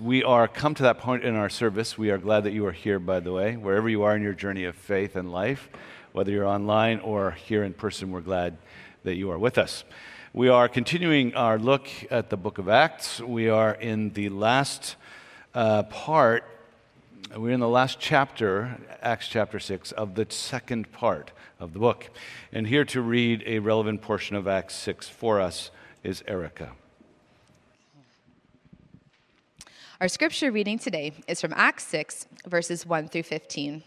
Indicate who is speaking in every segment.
Speaker 1: we are come to that point in our service, we are glad that you are here, by the way, wherever you are in your journey of faith and life, whether you're online or here in person, we're glad that you are with us. We are continuing our look at the book of Acts. We are in the last uh, part, we're in the last chapter, Acts chapter 6, of the second part of the book. And here to read a relevant portion of Acts 6 for us is Erica.
Speaker 2: Our scripture reading today is from Acts 6, verses 1 through 15.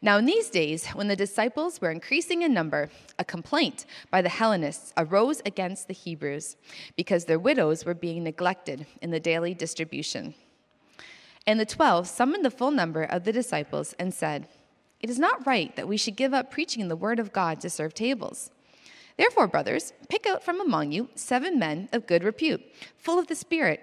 Speaker 2: Now, in these days, when the disciples were increasing in number, a complaint by the Hellenists arose against the Hebrews because their widows were being neglected in the daily distribution. And the twelve summoned the full number of the disciples and said, It is not right that we should give up preaching the word of God to serve tables. Therefore, brothers, pick out from among you seven men of good repute, full of the Spirit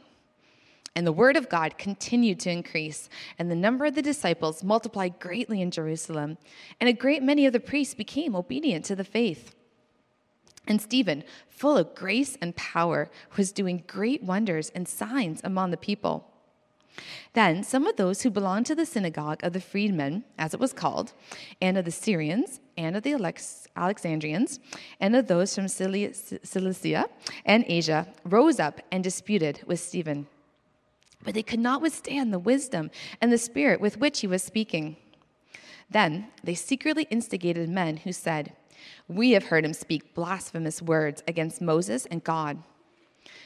Speaker 2: And the word of God continued to increase, and the number of the disciples multiplied greatly in Jerusalem, and a great many of the priests became obedient to the faith. And Stephen, full of grace and power, was doing great wonders and signs among the people. Then some of those who belonged to the synagogue of the freedmen, as it was called, and of the Cyrenians, and of the Alexandrians, and of those from Cilicia and Asia, rose up and disputed with Stephen. But they could not withstand the wisdom and the spirit with which he was speaking. Then they secretly instigated men who said, We have heard him speak blasphemous words against Moses and God.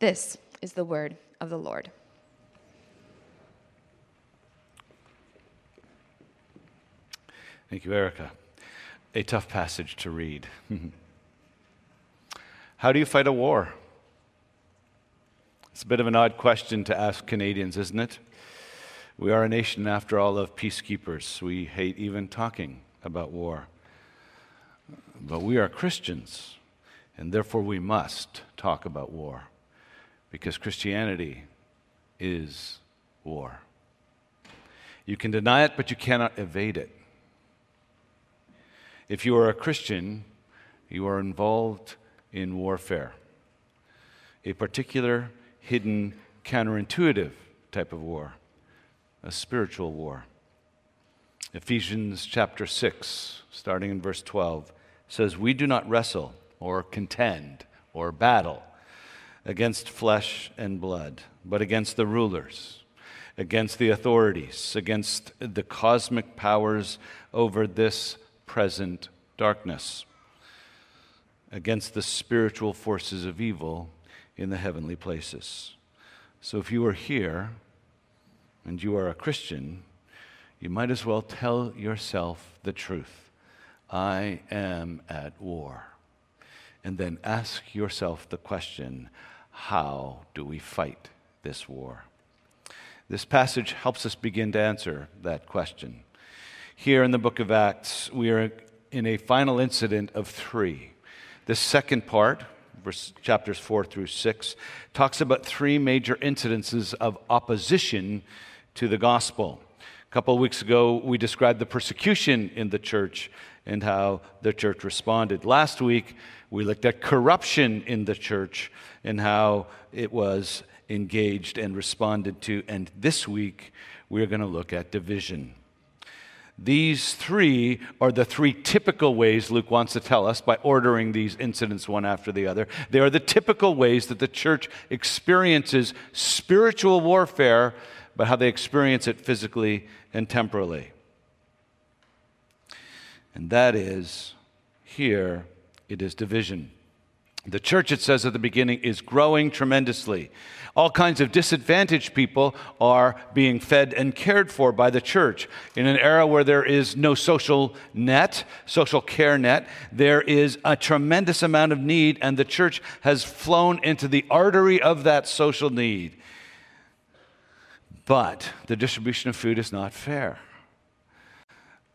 Speaker 2: This is the word of the Lord.
Speaker 1: Thank you, Erica. A tough passage to read. How do you fight a war? It's a bit of an odd question to ask Canadians, isn't it? We are a nation, after all, of peacekeepers. We hate even talking about war. But we are Christians, and therefore we must talk about war because Christianity is war. You can deny it, but you cannot evade it. If you are a Christian, you are involved in warfare, a particular, hidden, counterintuitive type of war, a spiritual war. Ephesians chapter 6, starting in verse 12, says, We do not wrestle or contend or battle against flesh and blood, but against the rulers, against the authorities, against the cosmic powers over this present darkness, against the spiritual forces of evil in the heavenly places. So if you are here and you are a Christian, you might as well tell yourself the truth. I am at war. And then ask yourself the question how do we fight this war? This passage helps us begin to answer that question. Here in the book of Acts, we are in a final incident of three. The second part, verse, chapters 4 through 6, talks about three major incidences of opposition to the gospel. A couple of weeks ago, we described the persecution in the church and how the church responded. Last week, we looked at corruption in the church and how it was engaged and responded to. And this week, we're going to look at division. These three are the three typical ways Luke wants to tell us by ordering these incidents one after the other. They are the typical ways that the church experiences spiritual warfare but how they experience it physically and temporally. And that is, here, it is division. The church, it says at the beginning, is growing tremendously. All kinds of disadvantaged people are being fed and cared for by the church. In an era where there is no social net, social care net, there is a tremendous amount of need, and the church has flown into the artery of that social need. But the distribution of food is not fair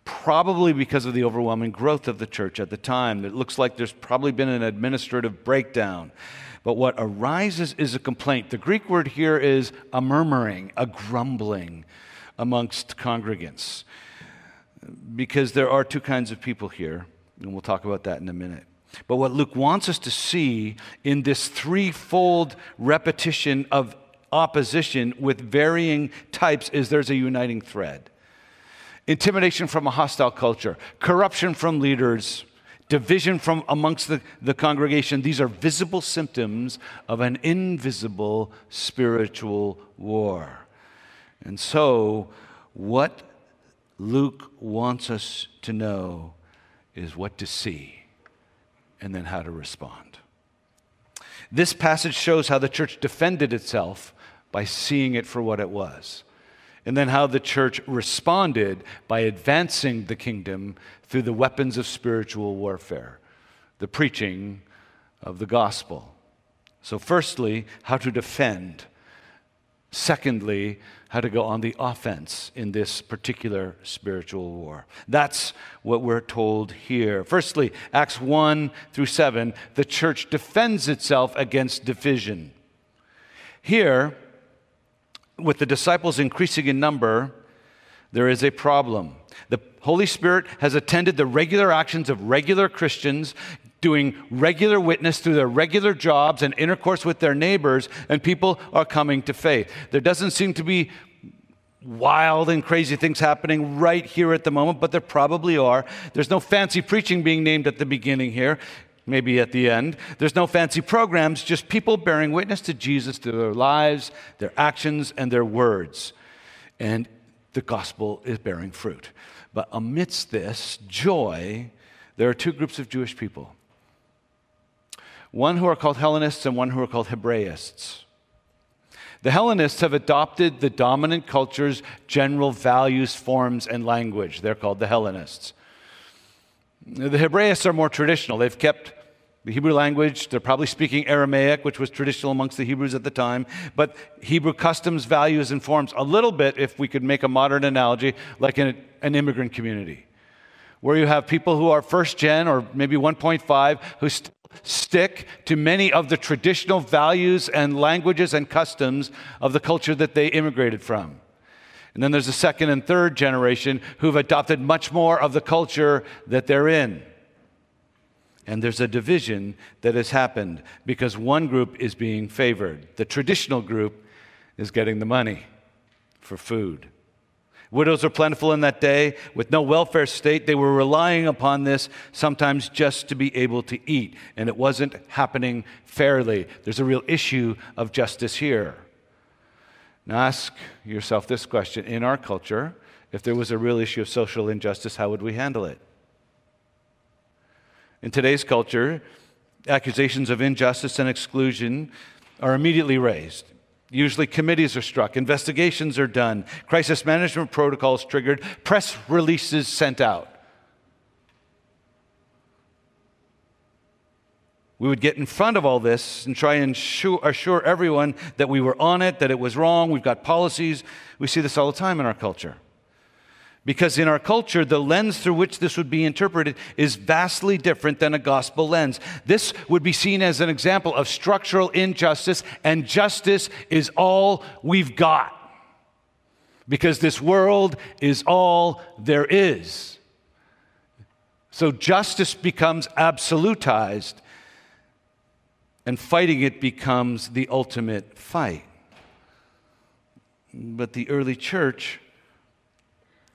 Speaker 1: probably because of the overwhelming growth of the church at the time. It looks like there's probably been an administrative breakdown. But what arises is a complaint. The Greek word here is a murmuring, a grumbling amongst congregants. Because there are two kinds of people here, and we'll talk about that in a minute. But what Luke wants us to see in this threefold repetition of opposition with varying types is there's a uniting thread intimidation from a hostile culture, corruption from leaders, division from amongst the, the congregation. These are visible symptoms of an invisible spiritual war. And so, what Luke wants us to know is what to see and then how to respond. This passage shows how the church defended itself by seeing it for what it was and then how the church responded by advancing the kingdom through the weapons of spiritual warfare, the preaching of the gospel. So, firstly, how to defend. Secondly, how to go on the offense in this particular spiritual war. That's what we're told here. Firstly, Acts 1 through 7, the church defends itself against division. Here, with the disciples increasing in number, there is a problem. The Holy Spirit has attended the regular actions of regular Christians, doing regular witness through their regular jobs and intercourse with their neighbors, and people are coming to faith. There doesn't seem to be wild and crazy things happening right here at the moment, but there probably are. There's no fancy preaching being named at the beginning here maybe at the end. There's no fancy programs, just people bearing witness to Jesus through their lives, their actions, and their words. And the gospel is bearing fruit. But amidst this joy, there are two groups of Jewish people one who are called Hellenists and one who are called Hebraists. The Hellenists have adopted the dominant culture's general values, forms, and language. They're called the Hellenists. The Hebraists are more traditional. They've kept the Hebrew language. They're probably speaking Aramaic, which was traditional amongst the Hebrews at the time. But Hebrew customs, values, and forms a little bit, if we could make a modern analogy, like in an immigrant community, where you have people who are first gen or maybe 1.5 who st- stick to many of the traditional values and languages and customs of the culture that they immigrated from. And then there's a second and third generation who've adopted much more of the culture that they're in. And there's a division that has happened because one group is being favored. The traditional group is getting the money for food. Widows are plentiful in that day. With no welfare state, they were relying upon this sometimes just to be able to eat. And it wasn't happening fairly. There's a real issue of justice here. Now ask yourself this question In our culture, if there was a real issue of social injustice, how would we handle it? In today's culture, accusations of injustice and exclusion are immediately raised. Usually, committees are struck, investigations are done, crisis management protocols triggered, press releases sent out. We would get in front of all this and try and assure everyone that we were on it, that it was wrong, we've got policies. We see this all the time in our culture. Because in our culture, the lens through which this would be interpreted is vastly different than a gospel lens. This would be seen as an example of structural injustice, and justice is all we've got. Because this world is all there is. So justice becomes absolutized and fighting it becomes the ultimate fight. But the early church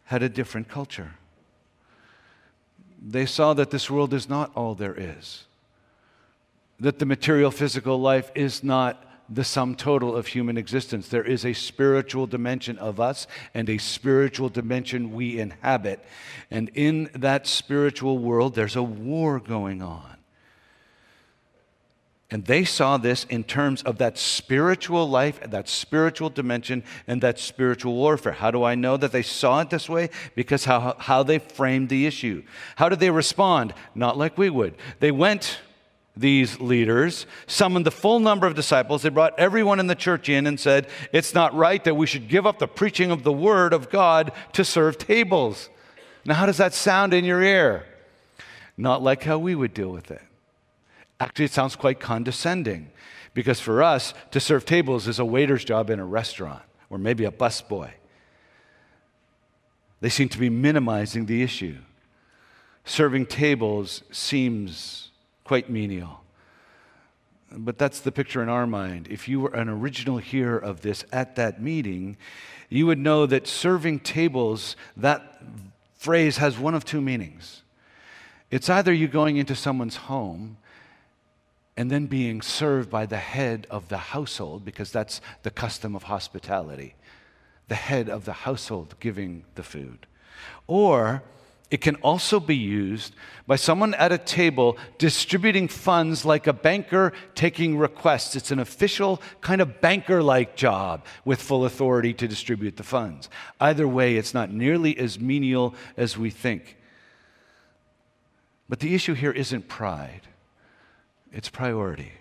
Speaker 1: had a different culture. They saw that this world is not all there is, that the material physical life is not the sum total of human existence. There is a spiritual dimension of us and a spiritual dimension we inhabit. And in that spiritual world, there's a war going on. And they saw this in terms of that spiritual life, that spiritual dimension, and that spiritual warfare. How do I know that they saw it this way? Because how, how they framed the issue. How did they respond? Not like we would. They went, these leaders, summoned the full number of disciples. They brought everyone in the church in and said, It's not right that we should give up the preaching of the word of God to serve tables. Now, how does that sound in your ear? Not like how we would deal with it. Actually, it sounds quite condescending because for us, to serve tables is a waiter's job in a restaurant or maybe a busboy. They seem to be minimizing the issue. Serving tables seems quite menial. But that's the picture in our mind. If you were an original hearer of this at that meeting, you would know that serving tables, that phrase has one of two meanings. It's either you going into someone's home and then being served by the head of the household, because that's the custom of hospitality, the head of the household giving the food. Or it can also be used by someone at a table distributing funds like a banker taking requests. It's an official, kind of banker like job with full authority to distribute the funds. Either way, it's not nearly as menial as we think. But the issue here isn't pride it's priority.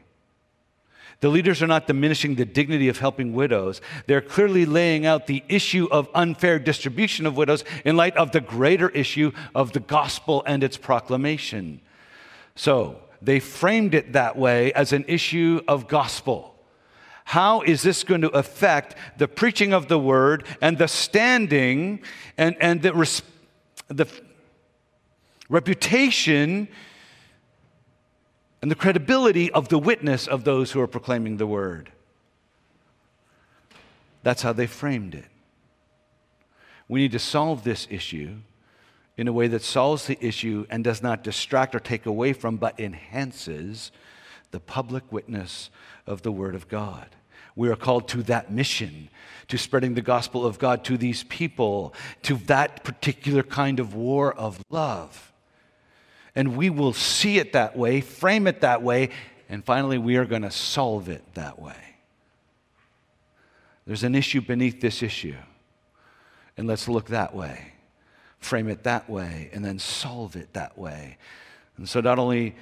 Speaker 1: The leaders are not diminishing the dignity of helping widows. They're clearly laying out the issue of unfair distribution of widows in light of the greater issue of the gospel and its proclamation. So, they framed it that way as an issue of gospel. How is this going to affect the preaching of the word and the standing and, and the, res- the reputation and the credibility of the witness of those who are proclaiming the word. That's how they framed it. We need to solve this issue in a way that solves the issue and does not distract or take away from, but enhances the public witness of the Word of God. We are called to that mission, to spreading the gospel of God to these people, to that particular kind of war of love and we will see it that way, frame it that way, and finally we are going to solve it that way. There's an issue beneath this issue, and let's look that way, frame it that way, and then solve it that way. And so not only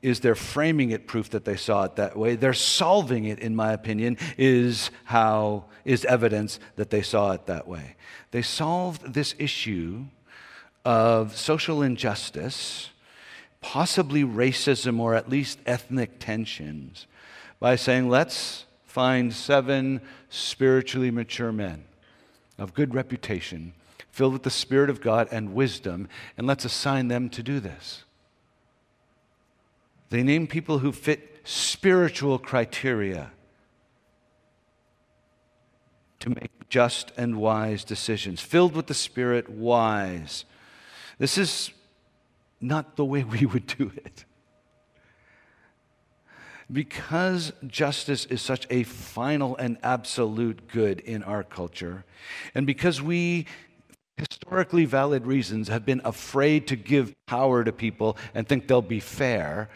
Speaker 1: is their framing it proof that they saw it that way, they're solving it, in my opinion, is how is evidence that they saw it that way. They solved this issue of social injustice possibly racism or at least ethnic tensions by saying, let's find seven spiritually mature men of good reputation, filled with the Spirit of God and wisdom, and let's assign them to do this. They name people who fit spiritual criteria to make just and wise decisions, filled with the Spirit, wise. This is not the way we would do it. Because justice is such a final and absolute good in our culture, and because we, historically valid reasons, have been afraid to give power to people and think they'll be fair,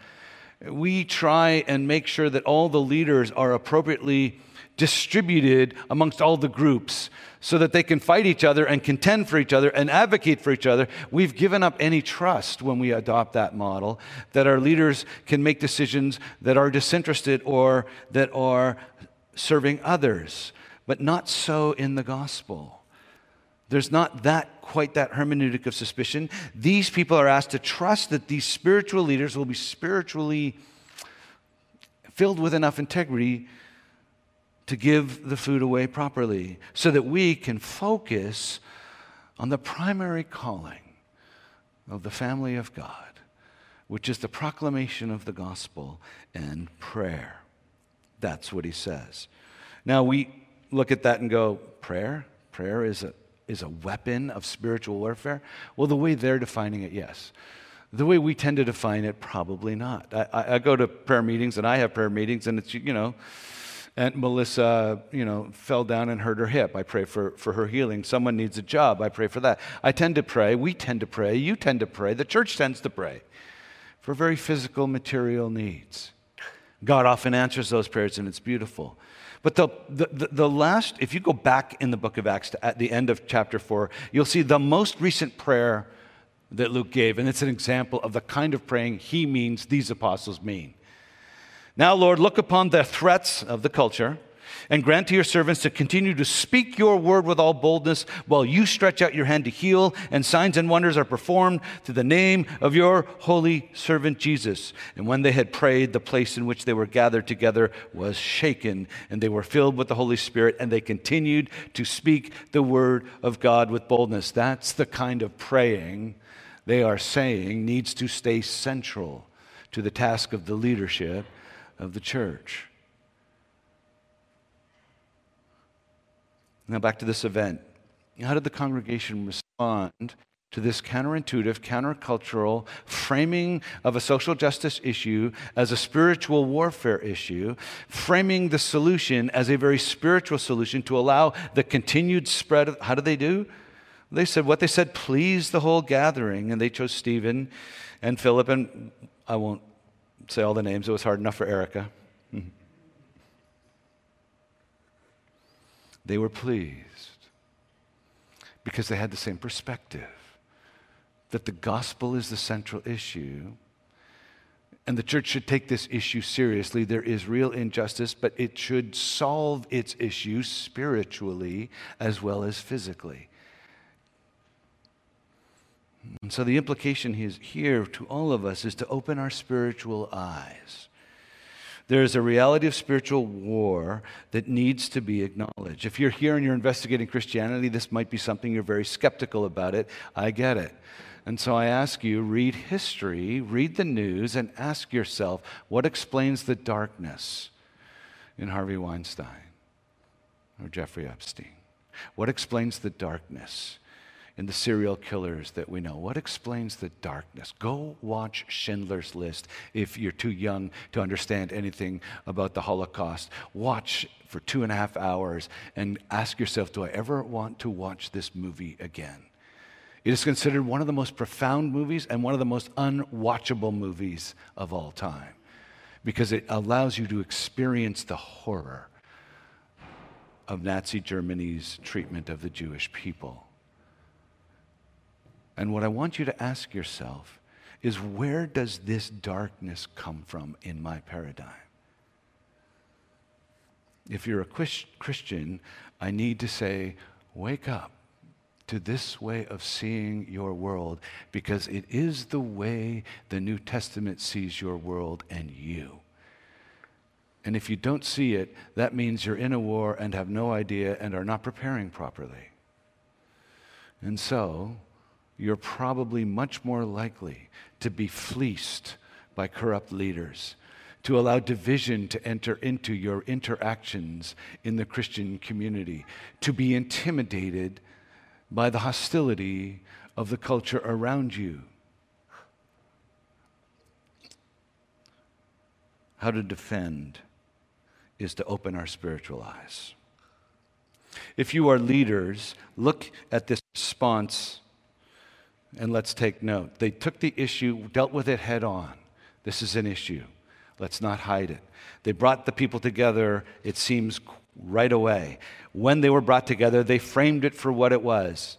Speaker 1: we try and make sure that all the leaders are appropriately distributed amongst all the groups so that they can fight each other and contend for each other and advocate for each other. We've given up any trust when we adopt that model that our leaders can make decisions that are disinterested or that are serving others, but not so in the gospel. There's not that quite that hermeneutic of suspicion. These people are asked to trust that these spiritual leaders will be spiritually filled with enough integrity to give the food away properly so that we can focus on the primary calling of the family of God, which is the proclamation of the gospel and prayer. That's what he says. Now we look at that and go, prayer? Prayer is a, is a weapon of spiritual warfare? Well, the way they're defining it, yes. The way we tend to define it, probably not. I, I, I go to prayer meetings and I have prayer meetings, and it's, you know, And Melissa, you know, fell down and hurt her hip. I pray for, for her healing. Someone needs a job. I pray for that. I tend to pray. We tend to pray. You tend to pray. The church tends to pray for very physical, material needs. God often answers those prayers, and it's beautiful. But the, the, the, last, if you go back in the book of Acts to, at the end of chapter 4, you'll see the most recent prayer that Luke gave. And it's an example of the kind of praying he means these apostles mean. Now, Lord, look upon the threats of the culture and grant to your servants to continue to speak your word with all boldness while you stretch out your hand to heal, and signs and wonders are performed through the name of your holy servant Jesus. And when they had prayed, the place in which they were gathered together was shaken, and they were filled with the Holy Spirit, and they continued to speak the word of God with boldness. That's the kind of praying they are saying needs to stay central to the task of the leadership of the church. Now, back to this event. How did the congregation respond to this counterintuitive, countercultural framing of a social justice issue as a spiritual warfare issue, framing the solution as a very spiritual solution to allow the continued spread of. How did they do? They said what they said pleased the whole gathering, and they chose Stephen and Philip, and I won't say all the names, it was hard enough for Erica. Hmm. They were pleased because they had the same perspective that the gospel is the central issue. And the church should take this issue seriously. There is real injustice, but it should solve its issue spiritually as well as physically. And so the implication is here to all of us is to open our spiritual eyes. There is a reality of spiritual war that needs to be acknowledged. If you're here and you're investigating Christianity, this might be something you're very skeptical about it. I get it. And so I ask you read history, read the news, and ask yourself what explains the darkness in Harvey Weinstein or Jeffrey Epstein? What explains the darkness in the serial killers that we know? What explains the darkness? Go watch Schindler's List if you're too young to understand anything about the Holocaust. Watch for two and a half hours and ask yourself, do I ever want to watch this movie again? It is considered one of the most profound movies and one of the most unwatchable movies of all time because it allows you to experience the horror of Nazi Germany's treatment of the Jewish people. And what I want you to ask yourself is where does this darkness come from in my paradigm? If you're a Christian, I need to say, wake up to this way of seeing your world because it is the way the New Testament sees your world and you. And if you don't see it, that means you're in a war and have no idea and are not preparing properly. And so, you're probably much more likely to be fleeced by corrupt leaders, to allow division to enter into your interactions in the Christian community, to be intimidated by the hostility of the culture around you. How to defend is to open our spiritual eyes. If you are leaders, look at this response and let's take note. They took the issue, dealt with it head on. This is an issue. Let's not hide it. They brought the people together, it seems, right away. When they were brought together, they framed it for what it was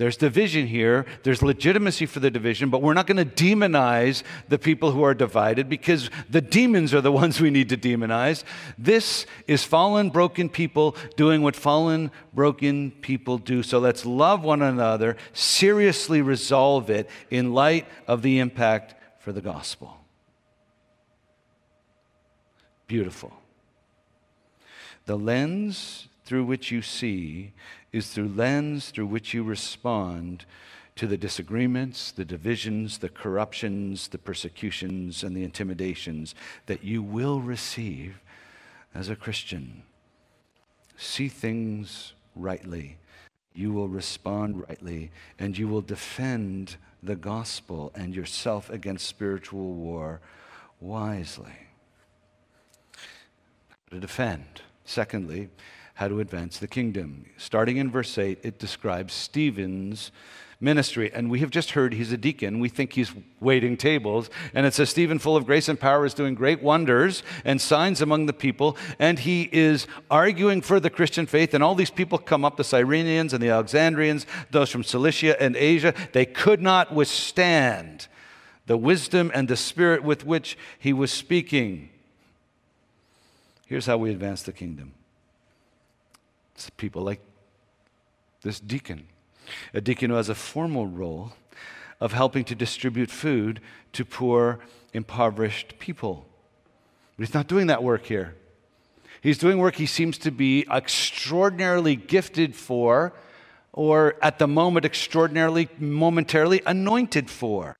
Speaker 1: there's division here. There's legitimacy for the division, but we're not going to demonize the people who are divided because the demons are the ones we need to demonize. This is fallen, broken people doing what fallen, broken people do. So let's love one another, seriously resolve it in light of the impact for the gospel. Beautiful. The lens through which you see is through lens through which you respond to the disagreements, the divisions, the corruptions, the persecutions, and the intimidations that you will receive as a Christian. See things rightly. You will respond rightly, and you will defend the gospel and yourself against spiritual war wisely. to defend. Secondly, how to advance the kingdom. Starting in verse 8, it describes Stephen's ministry. And we have just heard he's a deacon. We think he's waiting tables. And it says, Stephen, full of grace and power, is doing great wonders and signs among the people. And he is arguing for the Christian faith. And all these people come up the Cyrenians and the Alexandrians, those from Cilicia and Asia. They could not withstand the wisdom and the spirit with which he was speaking. Here's how we advance the kingdom. People like this deacon a deacon who has a formal role of helping to distribute food to poor, impoverished people. But he's not doing that work here. He's doing work he seems to be extraordinarily gifted for, or at the moment, extraordinarily, momentarily anointed for.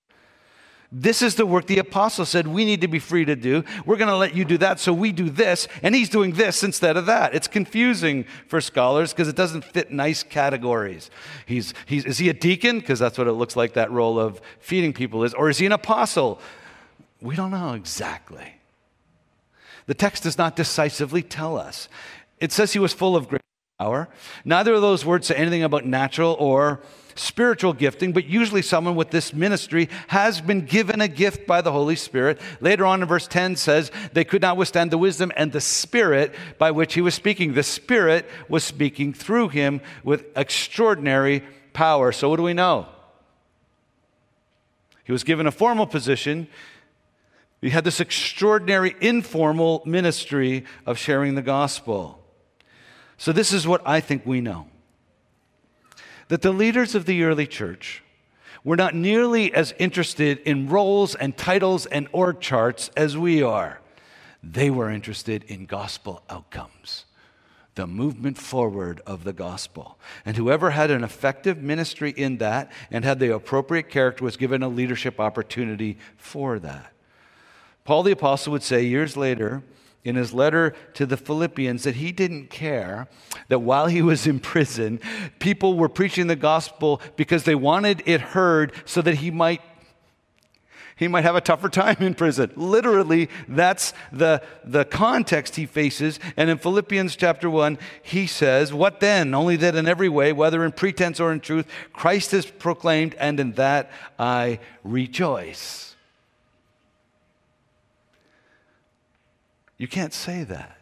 Speaker 1: This is the work the apostle said we need to be free to do. We're going to let you do that, so we do this, and he's doing this instead of that. It's confusing for scholars because it doesn't fit nice categories. He's, he's, is he a deacon? Because that's what it looks like that role of feeding people is. Or is he an apostle? We don't know exactly. The text does not decisively tell us. It says he was full of great power. Neither of those words say anything about natural or spiritual gifting, but usually someone with this ministry has been given a gift by the Holy Spirit. Later on in verse 10 says they could not withstand the wisdom and the spirit by which he was speaking. The spirit was speaking through him with extraordinary power. So what do we know? He was given a formal position. He had this extraordinary informal ministry of sharing the gospel. So, this is what I think we know that the leaders of the early church were not nearly as interested in roles and titles and org charts as we are. They were interested in gospel outcomes, the movement forward of the gospel. And whoever had an effective ministry in that and had the appropriate character was given a leadership opportunity for that. Paul the Apostle would say years later, in his letter to the Philippians that he didn't care that while he was in prison, people were preaching the gospel because they wanted it heard so that he might he might have a tougher time in prison. Literally, that's the, the context he faces. And in Philippians chapter 1, he says, What then? Only that in every way, whether in pretense or in truth, Christ is proclaimed, and in that I rejoice. You can't say that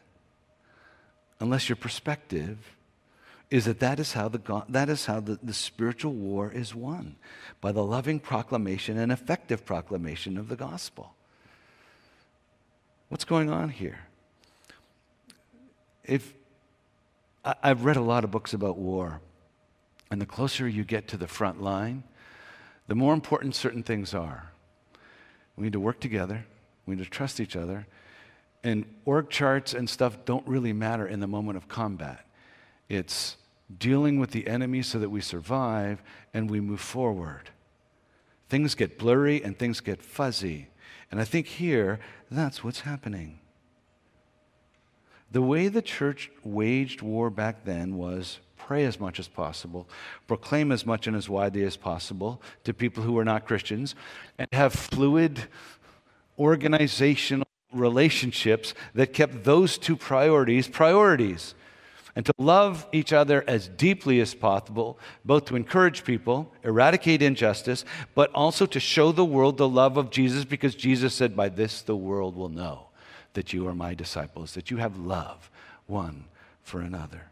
Speaker 1: unless your perspective is that that is how, the, that is how the, the spiritual war is won by the loving proclamation and effective proclamation of the gospel. What's going on here? If I, I've read a lot of books about war, and the closer you get to the front line, the more important certain things are. We need to work together. We need to trust each other. And org charts and stuff don't really matter in the moment of combat. It's dealing with the enemy so that we survive and we move forward. Things get blurry and things get fuzzy. And I think here, that's what's happening. The way the church waged war back then was pray as much as possible, proclaim as much and as widely as possible to people who are not Christians, and have fluid organizational relationships that kept those two priorities priorities. And to love each other as deeply as possible, both to encourage people, eradicate injustice, but also to show the world the love of Jesus because Jesus said, By this the world will know that you are my disciples, that you have love one for another.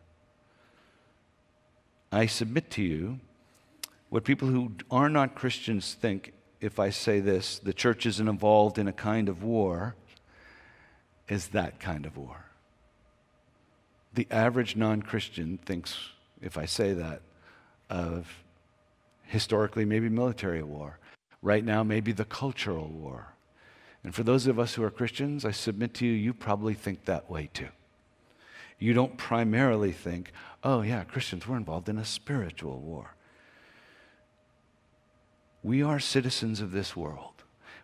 Speaker 1: I submit to you what people who are not Christians think if I say this the church isn't involved in a kind of war is that kind of war. The average non Christian thinks, if I say that, of historically maybe military war. Right now, maybe the cultural war. And for those of us who are Christians, I submit to you, you probably think that way too. You don't primarily think, oh, yeah, Christians, we're involved in a spiritual war. We are citizens of this world.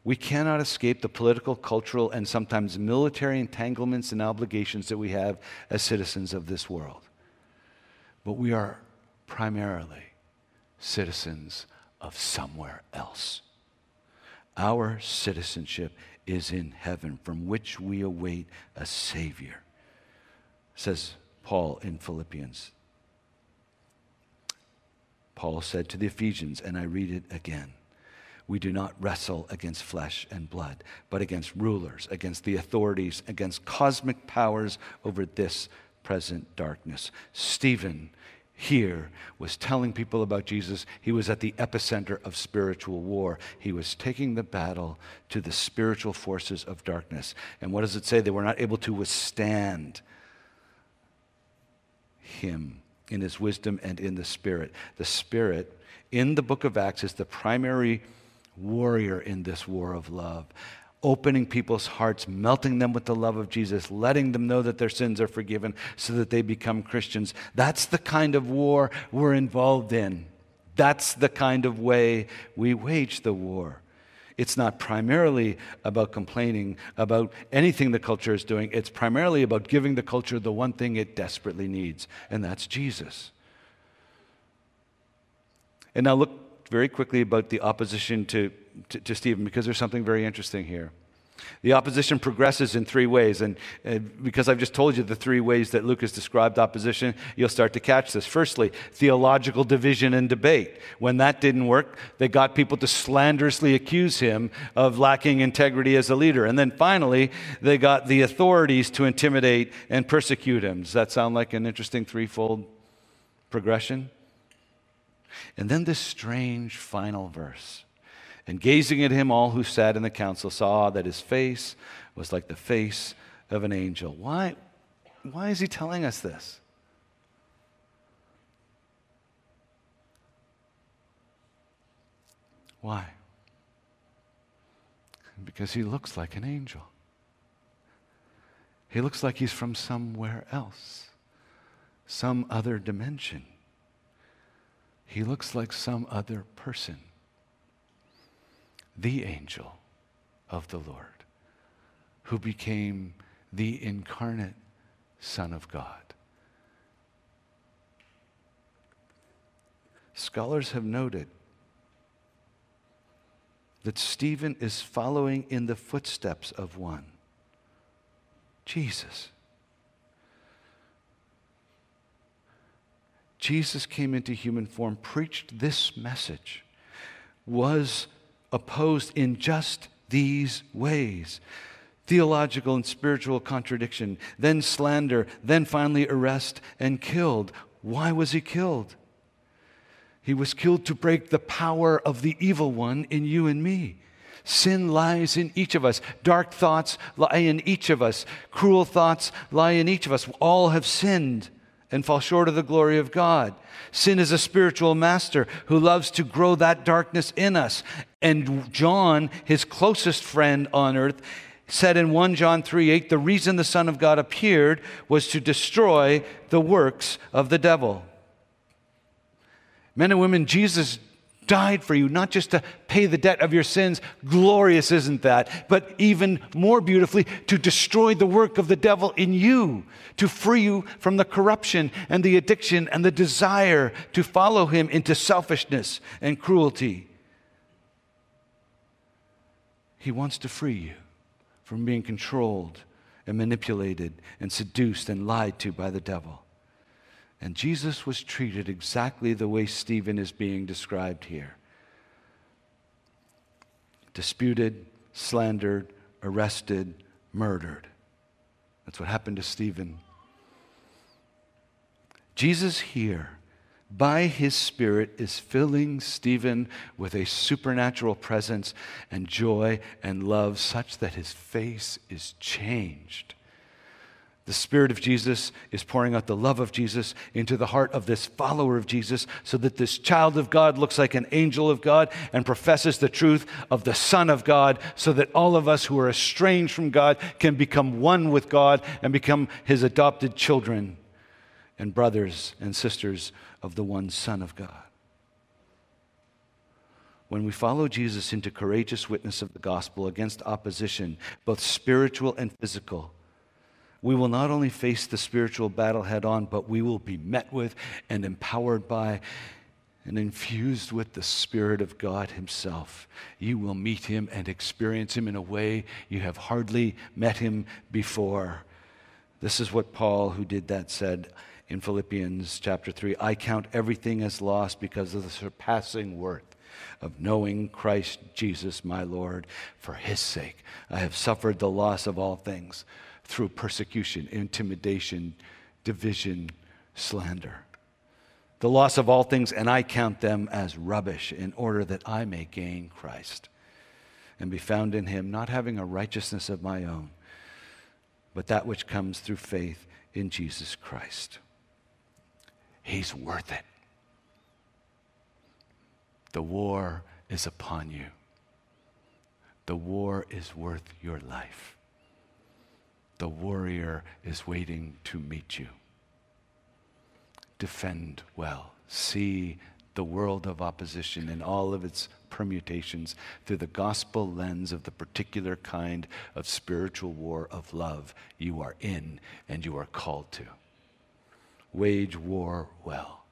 Speaker 1: We cannot escape the political, cultural, and sometimes military entanglements and obligations that we have as citizens of this world. But we are primarily citizens of somewhere else. Our citizenship is in heaven, from which we await a Savior. says Paul in Philippians. Paul said to the Ephesians, and I read it again we do not wrestle against flesh and blood, but against rulers, against the authorities, against cosmic powers over this present darkness. Stephen here was telling people about Jesus. He was at the epicenter of spiritual war. He was taking the battle to the spiritual forces of darkness. And what does it say? They were not able to withstand him in his wisdom and in the Spirit. The Spirit in the book of Acts is the primary warrior in this war of love opening people's hearts, melting them with the love of Jesus, letting them know that their sins are forgiven so that they become Christians. That's the kind of war we're involved in. That's the kind of way we wage the war. It's not primarily about complaining about anything the culture is doing. It's primarily about giving the culture the one thing it desperately needs, and that's Jesus. And now look very quickly about the opposition to to, to Stephen because there's something very interesting here. The opposition progresses in three ways. And uh, because I've just told you the three ways that Luke has described opposition, you'll start to catch this. Firstly, theological division and debate. When that didn't work, they got people to slanderously accuse him of lacking integrity as a leader. And then finally, they got the authorities to intimidate and persecute him. Does that sound like an interesting threefold progression? And then this strange final verse. And gazing at him, all who sat in the council saw that his face was like the face of an angel. Why, why is he telling us this? Why? Because he looks like an angel. He looks like he's from somewhere else, some other dimension. He looks like some other person the angel of the Lord, who became the incarnate Son of God. Scholars have noted that Stephen is following in the footsteps of one, Jesus. Jesus came into human form, preached this message, was opposed in just these ways theological and spiritual contradiction, then slander, then finally arrest and killed. Why was he killed? He was killed to break the power of the evil one in you and me. Sin lies in each of us. Dark thoughts lie in each of us. Cruel thoughts lie in each of us. All have sinned and fall short of the glory of God. Sin is a spiritual master who loves to grow that darkness in us. And John, his closest friend on earth, said in 1 John 3 8, the reason the Son of God appeared was to destroy the works of the devil. Men and women, Jesus died for you, not just to pay the debt of your sins. Glorious, isn't that? But even more beautifully, to destroy the work of the devil in you, to free you from the corruption and the addiction and the desire to follow him into selfishness and cruelty. He wants to free you from being controlled and manipulated and seduced and lied to by the devil. And Jesus was treated exactly the way Stephen is being described here disputed, slandered, arrested, murdered. That's what happened to Stephen. Jesus here, by his Spirit, is filling Stephen with a supernatural presence and joy and love such that his face is changed. The Spirit of Jesus is pouring out the love of Jesus into the heart of this follower of Jesus so that this child of God looks like an angel of God and professes the truth of the Son of God so that all of us who are estranged from God can become one with God and become His adopted children and brothers and sisters of the one Son of God. When we follow Jesus into courageous witness of the gospel against opposition, both spiritual and physical, we will not only face the spiritual battle head on, but we will be met with and empowered by and infused with the Spirit of God Himself. You will meet Him and experience Him in a way you have hardly met Him before. This is what Paul, who did that, said in Philippians chapter 3 I count everything as lost because of the surpassing worth of knowing Christ Jesus my Lord. For his sake, I have suffered the loss of all things through persecution, intimidation, division, slander. The loss of all things, and I count them as rubbish in order that I may gain Christ and be found in him, not having a righteousness of my own, but that which comes through faith in Jesus Christ. He's worth it. The war is upon you. The war is worth your life. The warrior is waiting to meet you. Defend well. See the world of opposition in all of its permutations through the gospel lens of the particular kind of spiritual war of love you are in and you are called to. Wage war well.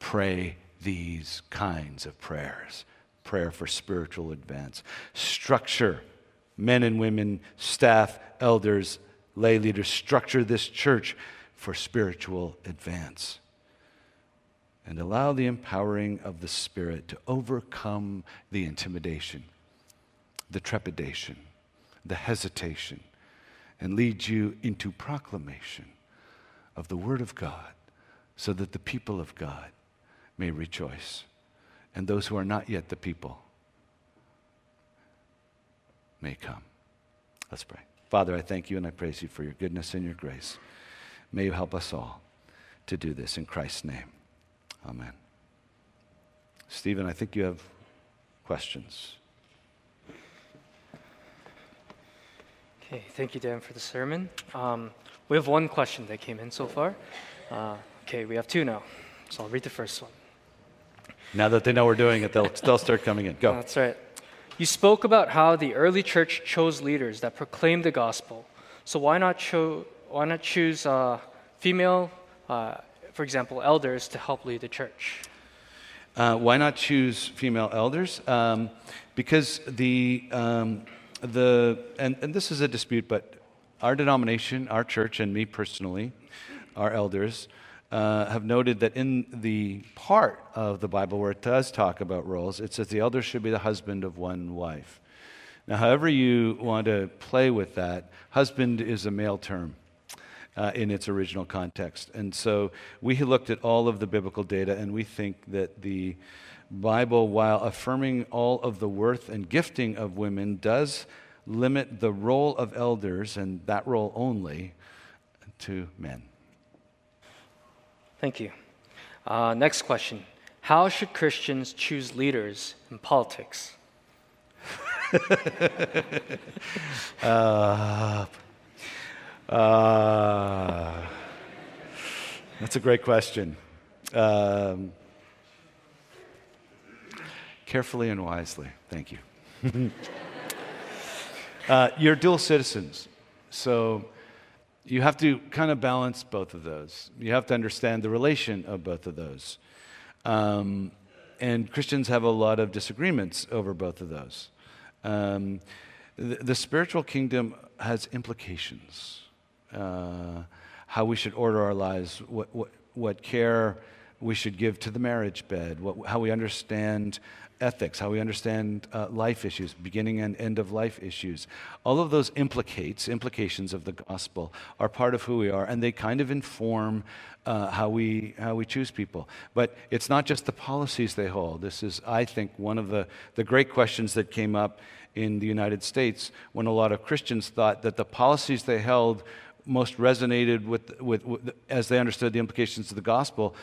Speaker 1: Pray these kinds of prayers prayer for spiritual advance. Structure men and women, staff, elders, lay leaders, structure this church for spiritual advance. And allow the empowering of the Spirit to overcome the intimidation, the trepidation, the hesitation, and lead you into proclamation of the Word of God so that the people of God may rejoice. And those who are not yet the people may come. Let's pray. Father, I thank you and I praise you for your goodness and your grace. May you help us all to do this in Christ's name. Amen. Stephen, I think you have questions.
Speaker 3: Okay, thank you, Dan, for the sermon. Um, we have one question that came in so far. Uh, okay, we have two now. So I'll read the first one.
Speaker 1: Now that they know we're doing it, they'll, they'll start coming in. Go.
Speaker 3: That's right. You spoke about how the early church chose leaders that proclaimed the gospel. So why not, cho- why not choose uh, female, uh, for example, elders to help lead the church?
Speaker 1: Uh, why not choose female elders? Um, because the, um, the and, and this is a dispute, but our denomination, our church, and me personally, our elders, uh, have noted that in the part of the Bible where it does talk about roles, it says the elder should be the husband of one wife. Now, however you want to play with that, husband is a male term. Uh, in its original context. And so we looked at all of the biblical data, and we think that the Bible, while affirming all of the worth and gifting of women, does limit the role of elders, and that role only, to men.
Speaker 3: Thank you. Uh, next question How should Christians choose leaders in politics?
Speaker 1: uh, uh, that's a great question. Um, carefully and wisely. Thank you. uh, you're dual citizens. So you have to kind of balance both of those. You have to understand the relation of both of those. Um, and Christians have a lot of disagreements over both of those. Um, the, the, spiritual kingdom has implications. Uh, how we should order our lives, what, what, what care we should give to the marriage bed, what, how we understand ethics, how we understand uh, life issues, beginning and end of life issues. All of those implicates, implications of the gospel are part of who we are, and they kind of inform uh, how, we, how we choose people. But it's not just the policies they hold. This is, I think, one of the, the great questions that came up in the United States when a lot of Christians thought that the policies they held most resonated with, with, with, as they understood the implications of the gospel,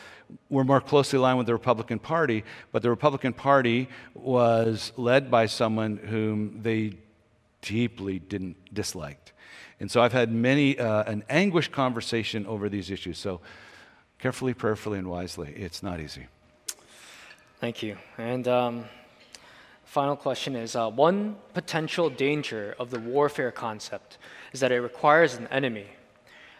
Speaker 1: were more closely aligned with the Republican Party. But the Republican Party was led by someone whom they deeply didn't disliked. And so I've had many uh, an anguished conversation over these issues. So carefully, prayerfully, and wisely. It's not easy.
Speaker 3: Thank you. And um, final question is uh, one potential danger of the warfare concept is that it requires an enemy.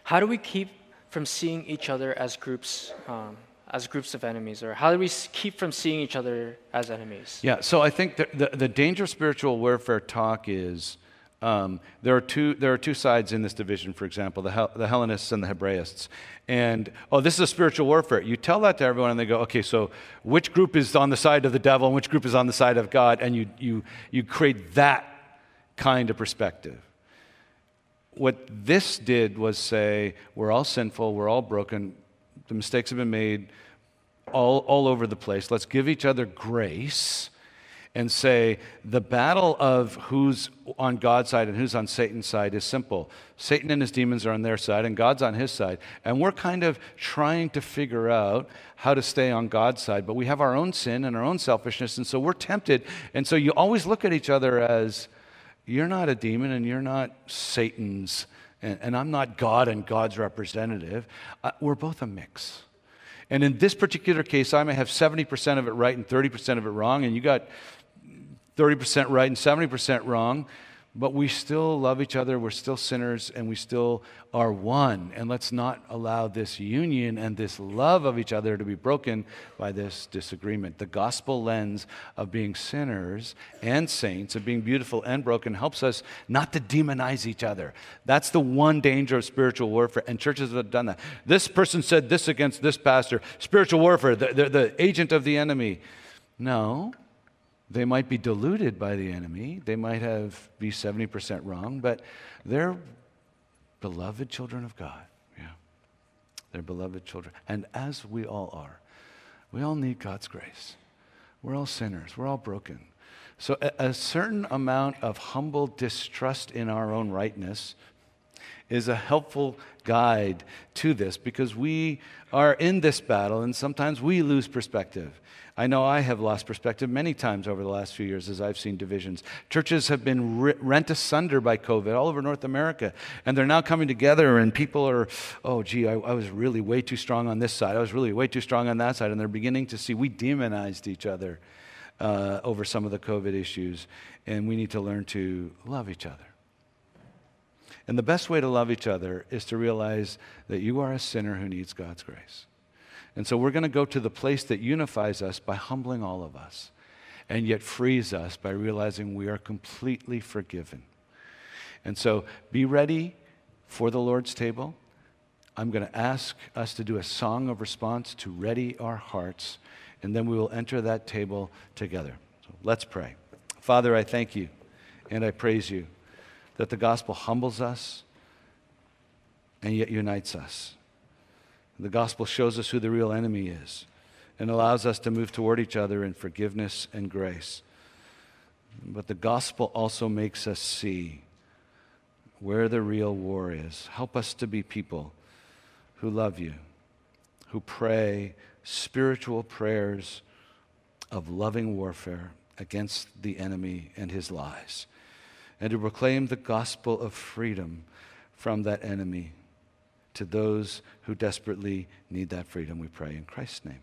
Speaker 3: How do we keep from seeing each other as groups, um, as groups of enemies, or how do we keep from seeing each other as enemies?
Speaker 1: Yeah, so I think the, the, the danger of spiritual warfare talk is Um, there, are two, there are two sides in this division, for example, the, Hel- the Hellenists and the Hebraists. And, oh, this is a spiritual warfare. You tell that to everyone, and they go, okay, so which group is on the side of the devil and which group is on the side of God? And you, you, you create that kind of perspective. What this did was say, we're all sinful, we're all broken, the mistakes have been made all, all over the place. Let's give each other grace and say the battle of who's on God's side and who's on Satan's side is simple. Satan and his demons are on their side, and God's on his side. And we're kind of trying to figure out how to stay on God's side, but we have our own sin and our own selfishness, and so we're tempted. And so you always look at each other as you're not a demon and you're not Satan's, and, and I'm not God and God's representative. Uh, we're both a mix. And in this particular case, I may have 70% of it right and 30% of it wrong, and you got 30% right and 70% wrong, but we still love each other. We're still sinners and we still are one. And let's not allow this union and this love of each other to be broken by this disagreement. The gospel lens of being sinners and saints, of being beautiful and broken, helps us not to demonize each other. That's the one danger of spiritual warfare, and churches have done that. This person said this against this pastor. Spiritual warfare, the, the, the agent of the enemy. No, they might be deluded by the enemy. They might have be 70% wrong, but they're beloved children of God. Yeah. They're beloved children. And as we all are, we all need God's grace. We're all sinners. We're all broken. So a, a certain amount of humble distrust in our own rightness is a helpful guide to this because we are in this battle and sometimes we lose perspective. I know I have lost perspective many times over the last few years as I've seen divisions. Churches have been rent asunder by COVID all over North America, and they're now coming together, and people are, oh, gee, I, I was really way too strong on this side. I was really way too strong on that side. And they're beginning to see we demonized each other uh, over some of the COVID issues, and we need to learn to love each other. And the best way to love each other is to realize that you are a sinner who needs God's grace. And so we're going to go to the place that unifies us by humbling all of us and yet frees us by realizing we are completely forgiven. And so be ready for the Lord's table. I'm going to ask us to do a song of response to ready our hearts, and then we will enter that table together. So let's pray. Father, I thank you and I praise you that the gospel humbles us and yet unites us. The gospel shows us who the real enemy is and allows us to move toward each other in forgiveness and grace. But the gospel also makes us see where the real war is. Help us to be people who love you, who pray spiritual prayers of loving warfare against the enemy and his lies, and to proclaim the gospel of freedom from that enemy to those who desperately need that freedom, we pray in Christ's name.